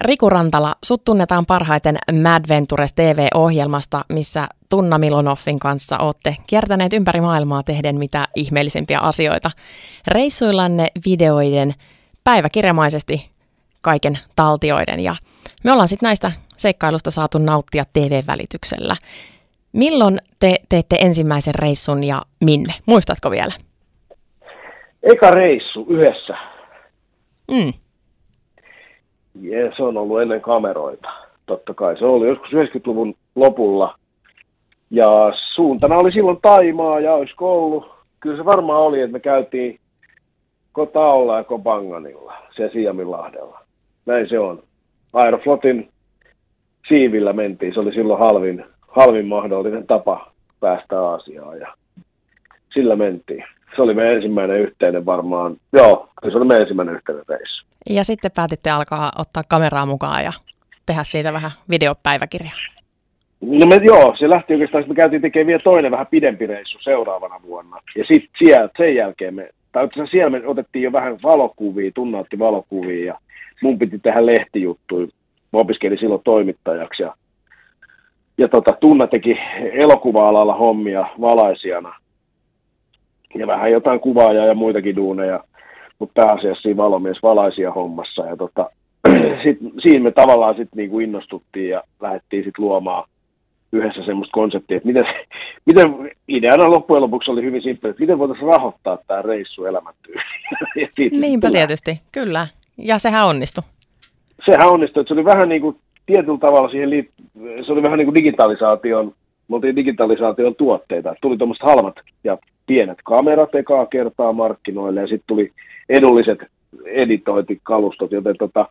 Riku Rantala, sut tunnetaan parhaiten Mad Ventures TV-ohjelmasta, missä Tunna Milonoffin kanssa olette kiertäneet ympäri maailmaa tehden mitä ihmeellisimpiä asioita. Reissuillanne videoiden päiväkirjamaisesti kaiken taltioiden ja me ollaan sitten näistä seikkailusta saatu nauttia TV-välityksellä. Milloin te teitte ensimmäisen reissun ja minne? Muistatko vielä? Eka reissu yhdessä. Mm. Ja se on ollut ennen kameroita, totta kai. Se oli joskus 90-luvun lopulla. Ja suuntana oli silloin Taimaa ja olisiko ollut, kyllä se varmaan oli, että me käytiin Kotaolla ja Kopanganilla, siellä Siaminlahdella. Näin se on. Aeroflotin siivillä mentiin, se oli silloin halvin, halvin mahdollinen tapa päästä Aasiaan ja sillä mentiin. Se oli meidän ensimmäinen yhteinen varmaan, joo, se oli meidän ensimmäinen yhteinen reissu. Ja sitten päätitte alkaa ottaa kameraa mukaan ja tehdä siitä vähän videopäiväkirjaa. No me, joo, se lähti oikeastaan, että me käytiin tekemään vielä toinen vähän pidempi reissu seuraavana vuonna. Ja sitten sieltä, sen jälkeen me, tai siellä me otettiin jo vähän valokuvia, tunnautti valokuvia ja mun piti tehdä lehtijuttuja. Mä opiskelin silloin toimittajaksi ja, ja tota, Tunna teki elokuva-alalla hommia valaisijana. Ja vähän jotain kuvaajaa ja muitakin duuneja mutta pääasiassa siinä valomies valaisia hommassa. Ja tota, sit, siinä me tavallaan sitten niinku innostuttiin ja lähdettiin sitten luomaan yhdessä semmoista konseptia, että miten, miten ideana loppujen lopuksi oli hyvin simppeli, että miten voitaisiin rahoittaa tämä reissu elämäntyyliin. Niinpä tietysti, kyllä. Ja sehän onnistui. Sehän onnistui, että se oli vähän niin kuin tietyllä tavalla siihen liit- se oli vähän niin kuin digitalisaation, me oltiin digitalisaation tuotteita. Tuli tuommoiset halvat ja pienet kamerat ekaa kertaa markkinoille ja sitten tuli edulliset editointikalustot, joten tota,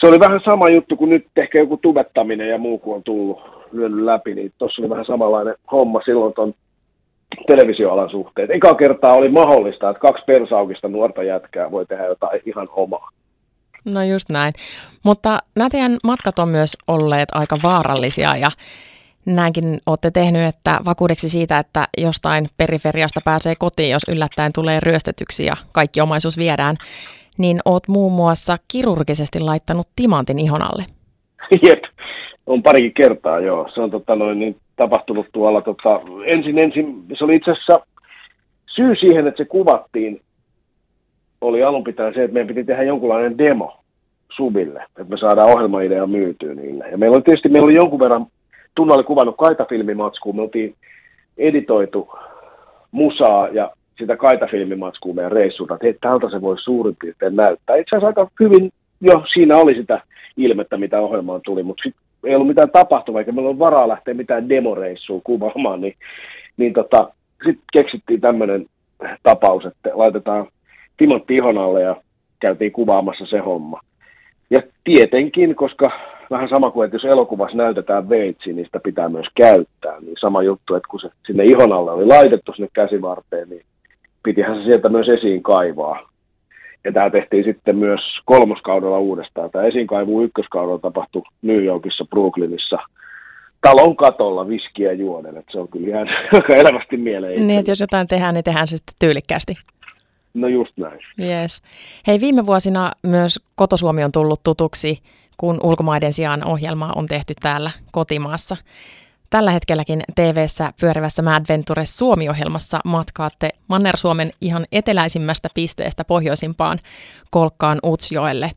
se oli vähän sama juttu kuin nyt ehkä joku tubettaminen ja muu, kun on tullut lyönyt läpi, niin tuossa oli vähän samanlainen homma silloin tuon televisioalan suhteen. Eka kertaa oli mahdollista, että kaksi persaukista nuorta jätkää voi tehdä jotain ihan omaa. No just näin. Mutta nämä matkat on myös olleet aika vaarallisia ja näinkin olette tehnyt, että vakuudeksi siitä, että jostain periferiasta pääsee kotiin, jos yllättäen tulee ryöstetyksi ja kaikki omaisuus viedään, niin oot muun muassa kirurgisesti laittanut timantin ihon alle. Jep, on parikin kertaa joo. Se on tota, noin, niin, tapahtunut tuolla. Tota, ensin, ensin, se oli itse asiassa syy siihen, että se kuvattiin, oli alun pitäen se, että meidän piti tehdä jonkunlainen demo subille, että me saadaan ohjelmaidea myytyä niille. Ja meillä oli tietysti meillä oli jonkun verran Tunna oli kuvannut kaitafilmimatskuun, me oltiin editoitu musaa ja sitä kaitafilmimatskua meidän reissulta, että hei, tältä se voi suurin piirtein näyttää. Itse asiassa aika hyvin jo siinä oli sitä ilmettä, mitä ohjelmaan tuli, mutta sit ei ollut mitään tapahtumaa, eikä meillä ollut varaa lähteä mitään demoreissua kuvaamaan, niin, niin tota, sitten keksittiin tämmöinen tapaus, että laitetaan Timotti ihon alle ja käytiin kuvaamassa se homma. Ja tietenkin, koska vähän sama kuin, että jos elokuvassa näytetään veitsi, niin sitä pitää myös käyttää. Niin sama juttu, että kun se sinne ihon alle oli laitettu sinne käsivarteen, niin pitihän se sieltä myös esiin kaivaa. Ja tämä tehtiin sitten myös kolmoskaudella uudestaan. Tämä esiinkaivu ykköskaudella tapahtui New Yorkissa, Brooklynissa, talon katolla viskiä juoden. Että se on kyllä ihan aika elävästi mieleen. Niin, että jos jotain tehdään, niin tehdään se sitten tyylikkäästi. No just näin. Yes. Hei, viime vuosina myös Kotosuomi on tullut tutuksi kun ulkomaiden sijaan ohjelmaa on tehty täällä kotimaassa. Tällä hetkelläkin TV-ssä pyörivässä Mad Ventures Suomi-ohjelmassa matkaatte Manner-Suomen ihan eteläisimmästä pisteestä pohjoisimpaan kolkkaan Utsjoelle.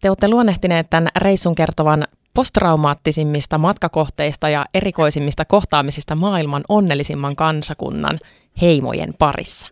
Te olette luonnehtineet tämän reissun kertovan posttraumaattisimmista matkakohteista ja erikoisimmista kohtaamisista maailman onnellisimman kansakunnan heimojen parissa.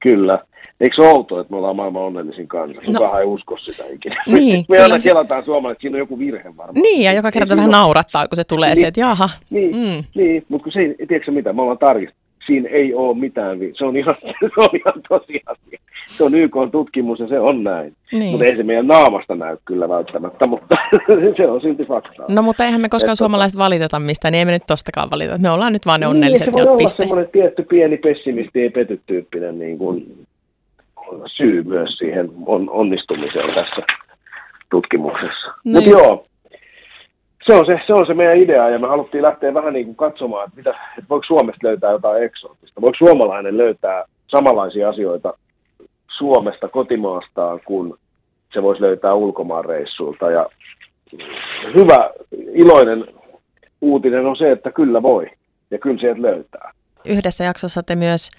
Kyllä. Eikö se outoa, että me ollaan maailman onnellisin kansa? Kukaan no, ei usko sitä ikinä. Niin, me aina se... kelataan suomalainen, että siinä on joku virhe varmaan. Niin, ja joka kerta vähän naurattaa, kun se tulee niin, se, että jaha. Niin, mm. niin mutta kun se, tiedätkö mitä, me ollaan tarkistettu. Siinä ei ole mitään, se on ihan, se on ihan tosiasia. Se on YK-tutkimus ja se on näin. Niin. Mutta ei se meidän naamasta näy kyllä välttämättä, mutta se on silti fakta. No mutta eihän me koskaan että, suomalaiset valiteta mistään, niin ei me nyt tostakaan valita. Me ollaan nyt vaan ne onnelliset niin, se voi olla piste. semmoinen tietty pieni pessimisti ja petytyyppinen niin kuin syy myös siihen on, onnistumiseen tässä tutkimuksessa. No Mutta joo, se on se, se on se meidän idea ja me haluttiin lähteä vähän niin kuin katsomaan, että, mitä, että voiko Suomesta löytää jotain eksoottista. Voiko suomalainen löytää samanlaisia asioita Suomesta, kotimaastaan kuin se voisi löytää ulkomaan reissulta. Ja hyvä, iloinen uutinen on se, että kyllä voi ja kyllä sieltä löytää. Yhdessä jaksossa te myös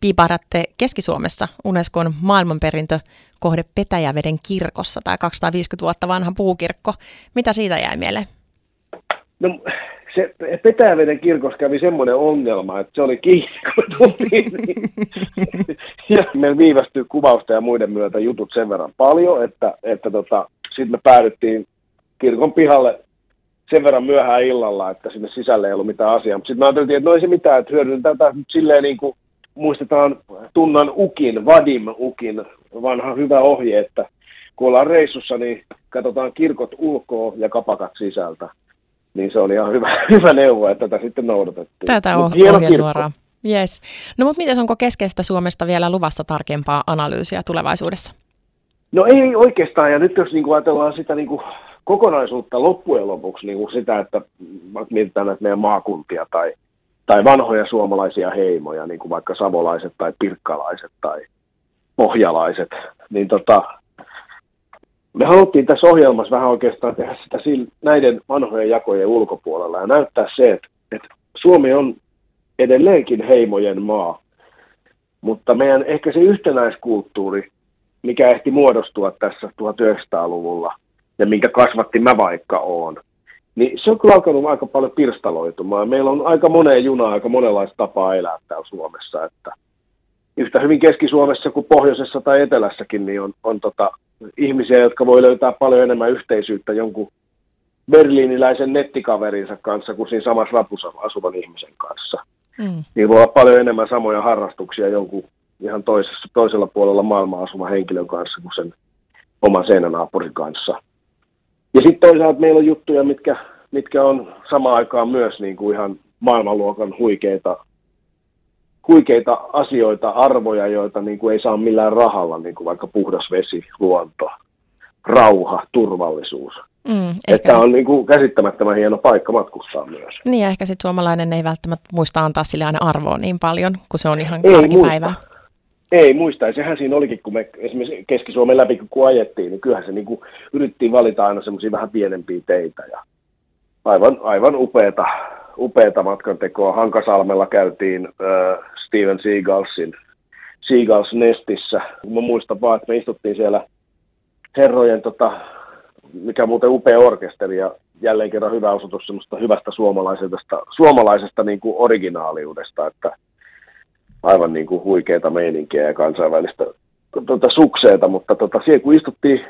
piipahdatte Keski-Suomessa Unescon maailmanperintökohde Petäjäveden kirkossa, tai 250 vuotta vanha puukirkko. Mitä siitä jäi mieleen? No, se Petäjäveden kirkossa kävi semmoinen ongelma, että se oli kiinni, kun ja meillä viivästyi kuvausta ja muiden myötä jutut sen verran paljon, että, että tota, sitten me päädyttiin kirkon pihalle sen verran myöhään illalla, että sinne sisälle ei ollut mitään asiaa. Mutta sitten mä ajattelin, että no ei se mitään, että hyödynnetään tätä nyt silleen niin kuin muistetaan tunnan Ukin, Vadim Ukin vanha hyvä ohje, että kun ollaan reissussa, niin katsotaan kirkot ulkoa ja kapakat sisältä. Niin se oli ihan hyvä, hyvä neuvo, että tätä sitten noudatettiin. Tätä on ohjenuoraa. Yes. No mutta miten onko keskeistä Suomesta vielä luvassa tarkempaa analyysiä tulevaisuudessa? No ei oikeastaan, ja nyt jos niin kuin ajatellaan sitä niin kuin kokonaisuutta loppujen lopuksi niin kuin sitä, että mietitään näitä meidän maakuntia tai, tai vanhoja suomalaisia heimoja, niin kuin vaikka savolaiset tai pirkkalaiset tai pohjalaiset, niin tota, me haluttiin tässä ohjelmassa vähän oikeastaan tehdä sitä näiden vanhojen jakojen ulkopuolella ja näyttää se, että, että Suomi on edelleenkin heimojen maa, mutta meidän ehkä se yhtenäiskulttuuri, mikä ehti muodostua tässä 1900-luvulla – ja minkä kasvatti mä vaikka oon, niin se on kyllä alkanut aika paljon pirstaloitumaan. Meillä on aika moneen junaa, aika monenlaista tapaa elää täällä Suomessa, että yhtä hyvin Keski-Suomessa kuin pohjoisessa tai etelässäkin, niin on, on tota, ihmisiä, jotka voi löytää paljon enemmän yhteisyyttä jonkun berliiniläisen nettikaverinsa kanssa kuin siinä samassa rapussa asuvan ihmisen kanssa. Mm. Niin voi olla paljon enemmän samoja harrastuksia jonkun ihan toisessa, toisella puolella maailmaa asuvan henkilön kanssa kuin sen oman seinänaapurin kanssa. Ja sitten toisaalta meillä on juttuja, mitkä, mitkä on samaan aikaan myös niin kuin ihan maailmanluokan huikeita, huikeita asioita, arvoja, joita niin kuin ei saa millään rahalla, niin kuin vaikka puhdas vesi, luonto, rauha, turvallisuus. Mm, Että on niin kuin käsittämättömän hieno paikka matkustaa myös. Niin ja ehkä sitten suomalainen ei välttämättä muista antaa sille aina arvoa niin paljon, kun se on ihan ei arkipäivää. Muista. Ei muista, ja sehän siinä olikin, kun me esimerkiksi Keski-Suomen läpi kun ajettiin, niin kyllähän se niin kuin, yritettiin valita aina semmoisia vähän pienempiä teitä, ja aivan, aivan upeata, upeata matkantekoa. Hankasalmella käytiin äh, Steven Seagalsin Seagals Nestissä. Mä muistan vaan, että me istuttiin siellä herrojen, tota, mikä on muuten upea orkesteri, ja jälleen kerran hyvä osoitus semmoista hyvästä suomalaisesta, suomalaisesta niin kuin originaaliudesta, että aivan niin kuin huikeita meininkiä ja kansainvälistä tuota, sukseita, mutta tota, siellä kun istuttiin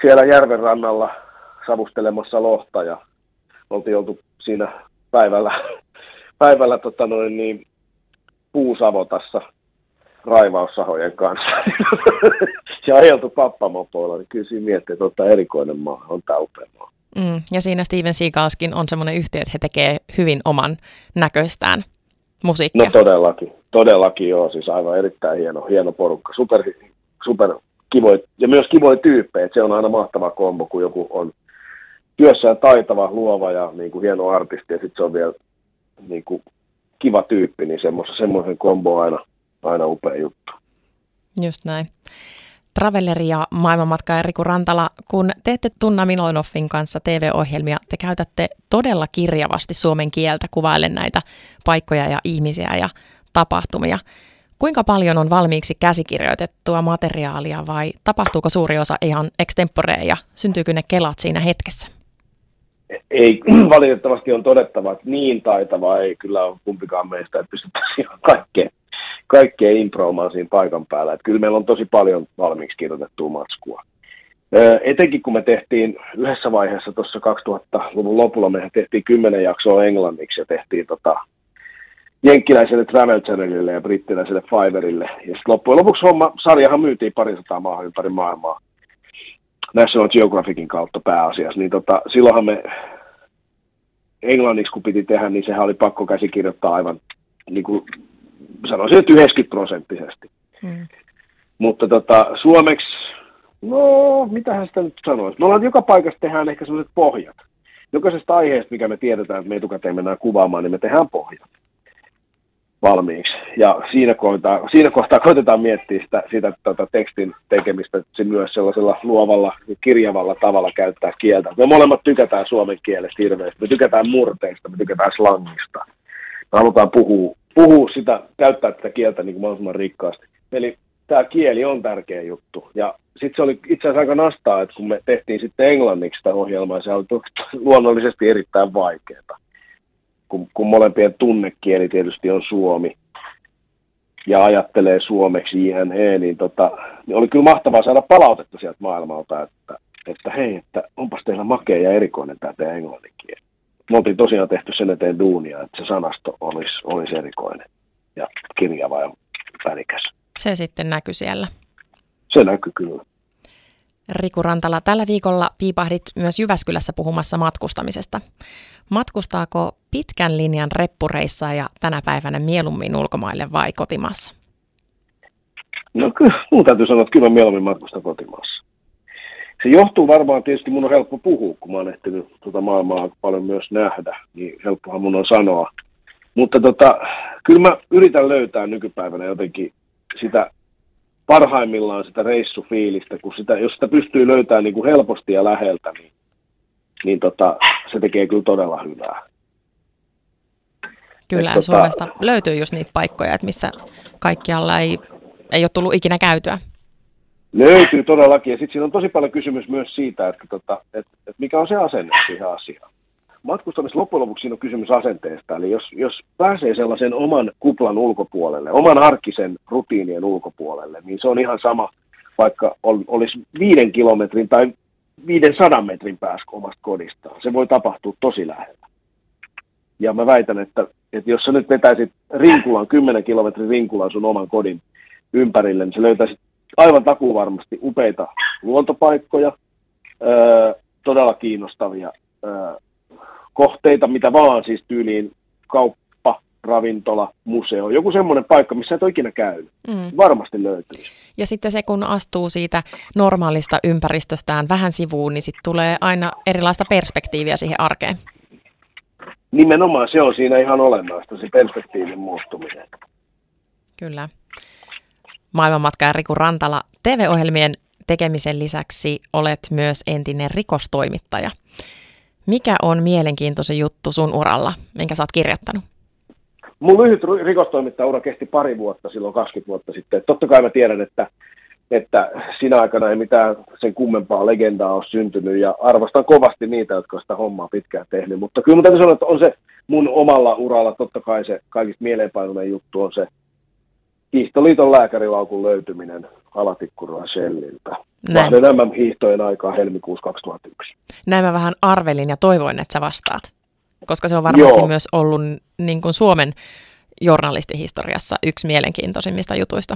siellä järven rannalla savustelemassa lohta ja oltiin oltu siinä päivällä, päivällä tota noin, niin, puusavotassa raivaussahojen kanssa ja ajeltu pappamopoilla, niin kyllä siinä miettii, että on erikoinen maa, on tämä upea maa. Mm, ja siinä Steven Seagalskin on semmoinen yhtiö, että he tekee hyvin oman näköistään musiikkia. No todellakin, todellakin joo, siis aivan erittäin hieno, hieno porukka, super, super kivoja, ja myös kivoja tyyppejä, se on aina mahtava kombo, kun joku on työssään taitava, luova ja niin kuin hieno artisti, ja sitten se on vielä niin kuin, kiva tyyppi, niin semmoisen kombo on aina, aina upea juttu. Just näin. Traveleri ja maailmanmatkaaja Riku Rantala, kun teette Tunna Milonoffin kanssa TV-ohjelmia, te käytätte todella kirjavasti suomen kieltä kuvaillen näitä paikkoja ja ihmisiä ja tapahtumia. Kuinka paljon on valmiiksi käsikirjoitettua materiaalia vai tapahtuuko suuri osa ihan extempore ja syntyykö ne kelat siinä hetkessä? Ei, valitettavasti on todettava, että niin taitavaa ei kyllä ole kumpikaan meistä, että pystyttäisiin kaikkeen kaikkea improamaan siinä paikan päällä. Että kyllä meillä on tosi paljon valmiiksi kirjoitettua matskua. etenkin kun me tehtiin yhdessä vaiheessa tuossa 2000-luvun lopulla, me tehtiin kymmenen jaksoa englanniksi ja tehtiin tota, jenkkiläiselle Travel Channelille ja brittiläiselle Fiverrille. Ja sitten loppujen lopuksi homma, sarjahan myytiin parisataa maahan ympäri maailmaa National Geographicin kautta pääasiassa. Niin tota, silloinhan me englanniksi kun piti tehdä, niin sehän oli pakko käsikirjoittaa aivan niin kuin sanoisin, että 90 prosenttisesti. Hmm. Mutta tota, suomeksi, no, mitähän sitä nyt sanoisi. Me ollaan joka paikassa tehdään ehkä sellaiset pohjat. Jokaisesta aiheesta, mikä me tiedetään, että me etukäteen mennään kuvaamaan, niin me tehdään pohjat. valmiiksi. Ja siinä, kohtaa, siinä kohtaa koitetaan miettiä sitä, sitä tota, tekstin tekemistä se myös sellaisella luovalla, kirjavalla tavalla käyttää kieltä. Me molemmat tykätään suomen kielestä hirveästi. Me tykätään murteista, me tykätään slangista. Me halutaan puhua, puhua sitä, käyttää tätä kieltä niin kuin mahdollisimman rikkaasti. Eli tämä kieli on tärkeä juttu. Ja sitten se oli itse asiassa aika nastaa, että kun me tehtiin sitten englanniksi sitä ohjelmaa, se oli luonnollisesti erittäin vaikeaa kun, kun molempien tunnekieli tietysti on suomi ja ajattelee suomeksi INE, niin, tota, niin oli kyllä mahtavaa saada palautetta sieltä maailmalta, että, että hei, että onpas teillä makea ja erikoinen tämä teidän englannin kieli. Me oltiin tosiaan tehty sen eteen duunia, että se sanasto olisi, olisi erikoinen ja kirjava ja värikäs. Se sitten näkyy siellä. Se näkyy kyllä. Riku Rantala, tällä viikolla piipahdit myös Jyväskylässä puhumassa matkustamisesta. Matkustaako pitkän linjan reppureissa ja tänä päivänä mieluummin ulkomaille vai kotimaassa? No kyllä, mun täytyy sanoa, että kyllä mieluummin matkustan kotimaassa. Se johtuu varmaan tietysti, mun on helppo puhua, kun mä oon ehtinyt tuota maailmaa paljon myös nähdä, niin helppohan mun on sanoa. Mutta tota, kyllä mä yritän löytää nykypäivänä jotenkin sitä parhaimmillaan sitä reissufiilistä, kun sitä, jos sitä pystyy löytämään niin kuin helposti ja läheltä, niin, niin tota, se tekee kyllä todella hyvää. Kyllä, Et, tota- Suomesta tota, löytyy just niitä paikkoja, että missä kaikkialla ei, ei ole tullut ikinä käytyä. Löytyy todellakin, ja sitten siinä on tosi paljon kysymys myös siitä, että, tota, että, että mikä on se asenne siihen asiaan matkustamista loppujen lopuksi on kysymys asenteesta. Eli jos, jos pääsee sellaisen oman kuplan ulkopuolelle, oman arkisen rutiinien ulkopuolelle, niin se on ihan sama, vaikka ol, olisi viiden kilometrin tai viiden sadan metrin päässä omasta kodistaan. Se voi tapahtua tosi lähellä. Ja mä väitän, että, että jos sä nyt vetäisit rinkulan, 10 kilometrin rinkulan sun oman kodin ympärille, niin sä löytäisit aivan takuvarmasti upeita luontopaikkoja, öö, todella kiinnostavia öö, kohteita, mitä vaan, siis tyyliin kauppa, ravintola, museo, joku semmoinen paikka, missä et ole ikinä käynyt. Mm. Varmasti löytyisi. Ja sitten se, kun astuu siitä normaalista ympäristöstään vähän sivuun, niin sitten tulee aina erilaista perspektiiviä siihen arkeen. Nimenomaan se on siinä ihan olennaista, se perspektiivin muuttuminen. Kyllä. Maailmanmatkaja Riku Rantala, TV-ohjelmien tekemisen lisäksi olet myös entinen rikostoimittaja. Mikä on mielenkiintoisen juttu sun uralla, minkä sä oot kirjoittanut? Mun lyhyt rikostoimittajaura kesti pari vuotta, silloin 20 vuotta sitten. Totta kai mä tiedän, että, että sinä aikana ei mitään sen kummempaa legendaa ole syntynyt ja arvostan kovasti niitä, jotka sitä hommaa pitkään tehnyt. Mutta kyllä mun täytyy sanoa, että on se mun omalla uralla totta kai se kaikista mieleenpainuinen juttu on se Hiihtoliiton lääkärilaukun löytyminen Alatikkuroa Shelliltä. Näin. Kahden hiihtojen aikaa helmikuussa 2001. Näin mä vähän arvelin ja toivoin, että sä vastaat. Koska se on varmasti Joo. myös ollut niin kuin Suomen journalistihistoriassa yksi mielenkiintoisimmista jutuista.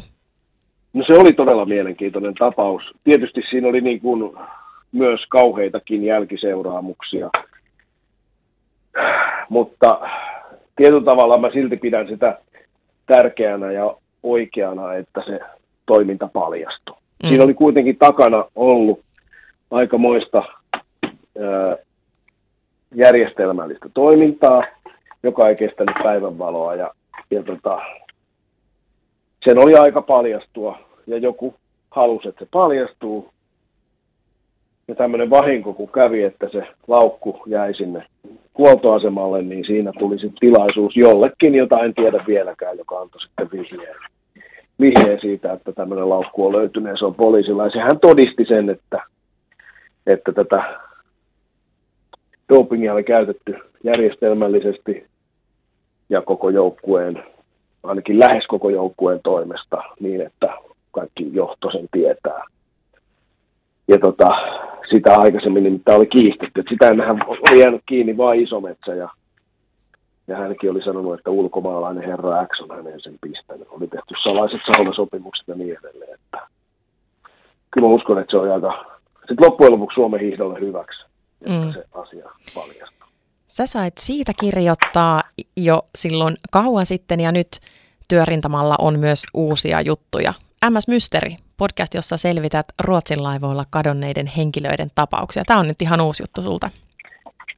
No se oli todella mielenkiintoinen tapaus. Tietysti siinä oli niin kuin myös kauheitakin jälkiseuraamuksia. Mutta tietyllä tavalla mä silti pidän sitä tärkeänä ja oikeana, että se toiminta paljastui. Mm. Siinä oli kuitenkin takana ollut aikamoista ää, järjestelmällistä toimintaa, joka ei kestänyt päivänvaloa ja, ja tota, sen oli aika paljastua ja joku halusi, että se paljastuu. Ja tämmöinen vahinko, kun kävi, että se laukku jäi sinne huoltoasemalle, niin siinä tuli sitten tilaisuus jollekin, jota en tiedä vieläkään, joka antoi sitten vihjeen vihjeen siitä, että tämmöinen laukku on löytynyt ja se on poliisilla. Ja sehän todisti sen, että, että tätä dopingia oli käytetty järjestelmällisesti ja koko joukkueen, ainakin lähes koko joukkueen toimesta niin, että kaikki johto sen tietää. Ja tota, sitä aikaisemmin nimittäin oli kiistetty, että sitä ennenhän oli jäänyt kiinni vain isometsä ja ja hänkin oli sanonut, että ulkomaalainen herra X on hänen sen pistänyt. Oli tehty salaiset saunasopimukset ja niin edelleen. Että kyllä mä uskon, että se on aika sitten loppujen lopuksi Suomen hiihdolle hyväksi, että mm. se asia paljastuu. Sä sait siitä kirjoittaa jo silloin kauan sitten ja nyt työrintamalla on myös uusia juttuja. MS Mystery, podcast, jossa selvität Ruotsin laivoilla kadonneiden henkilöiden tapauksia. Tämä on nyt ihan uusi juttu sulta.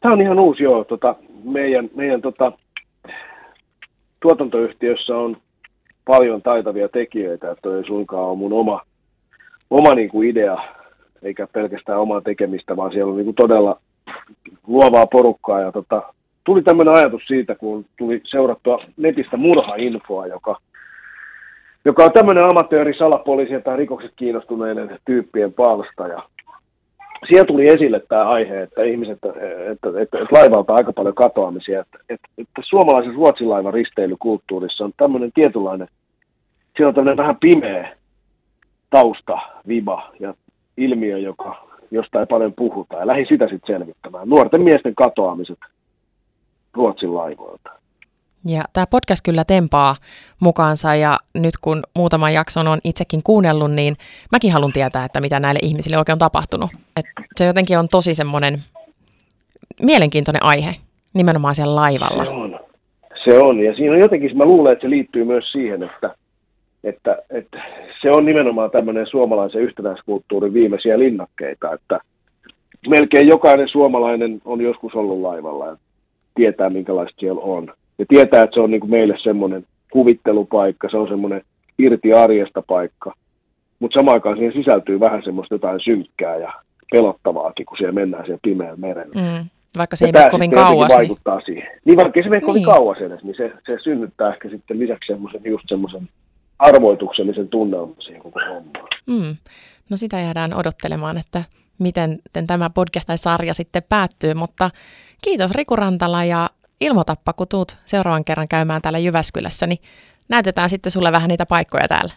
Tämä on ihan uusi, joo. Tota, meidän, meidän tota, tuotantoyhtiössä on paljon taitavia tekijöitä, että ei suinkaan ole mun oma, oma niin kuin idea, eikä pelkästään omaa tekemistä, vaan siellä on niin kuin todella luovaa porukkaa. Ja tota, tuli tämmöinen ajatus siitä, kun tuli seurattua netistä murhainfoa, joka, joka on tämmöinen amatööri salapoliisi tai rikokset kiinnostuneiden tyyppien palsta. Ja siellä tuli esille tämä aihe, että ihmiset, että, että, että, laivalta aika paljon katoamisia, että, että, että suomalaisen ruotsilaivan risteilykulttuurissa on tämmöinen tietynlainen, siellä on tämmöinen vähän pimeä tausta, viba ja ilmiö, joka, josta ei paljon puhuta. Ja lähdin sitä sitten selvittämään. Nuorten miesten katoamiset Ruotsin laivoilta. Ja tämä podcast kyllä tempaa mukaansa ja nyt kun muutaman jakson on itsekin kuunnellut, niin mäkin haluan tietää, että mitä näille ihmisille oikein on tapahtunut. Et se jotenkin on tosi semmoinen mielenkiintoinen aihe, nimenomaan siellä laivalla. Se on. Se on, ja siinä on jotenkin, mä luulen, että se liittyy myös siihen, että, että, että se on nimenomaan tämmöinen suomalaisen yhtenäiskulttuurin viimeisiä linnakkeita, että melkein jokainen suomalainen on joskus ollut laivalla ja tietää, minkälaista siellä on ja tietää, että se on niin kuin meille semmoinen kuvittelupaikka, se on semmoinen irti arjesta paikka, mutta samaan aikaan siihen sisältyy vähän semmoista jotain synkkää ja pelottavaakin, kun siellä mennään siellä pimeän merellä. Mm, vaikka se ja ei mene kovin kauas. Niin... vaikuttaa siihen. Niin vaikka se mene niin. kovin kauas edes, niin se, se synnyttää ehkä sitten lisäksi semmoisen, just semmoisen arvoituksellisen tunnelman siihen koko hommaan. Mm. No sitä jäädään odottelemaan, että miten tämä podcast tai sarja sitten päättyy, mutta kiitos Riku Rantala ja ilmoitappa, kun tuut seuraavan kerran käymään täällä Jyväskylässä, niin näytetään sitten sulle vähän niitä paikkoja täällä.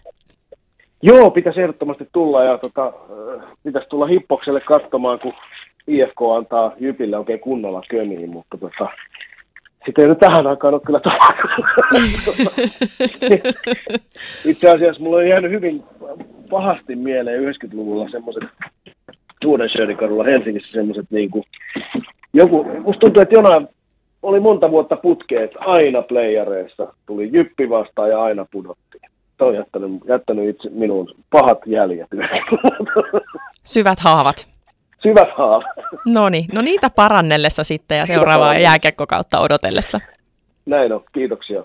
Joo, pitäisi ehdottomasti tulla ja tota, äh, pitäisi tulla hippokselle katsomaan, kun IFK antaa Jypille oikein kunnolla kömiin, mutta tota, sitä ei nyt tähän aikaan ole kyllä Itse asiassa mulla on jäänyt hyvin pahasti mieleen 90-luvulla semmoiset Suudenschörinkadulla Helsingissä semmoiset niin kuin, joku, musta tuntuu, että jonain oli monta vuotta putkeet, aina playareissa tuli jyppi vastaan ja aina pudottiin. Se on jättänyt, jättänyt itse minun pahat jäljet. Syvät haavat. Syvät haavat. No niin, no niitä parannellessa sitten ja seuraavaa jääkiekkokautta odotellessa. Näin on, kiitoksia.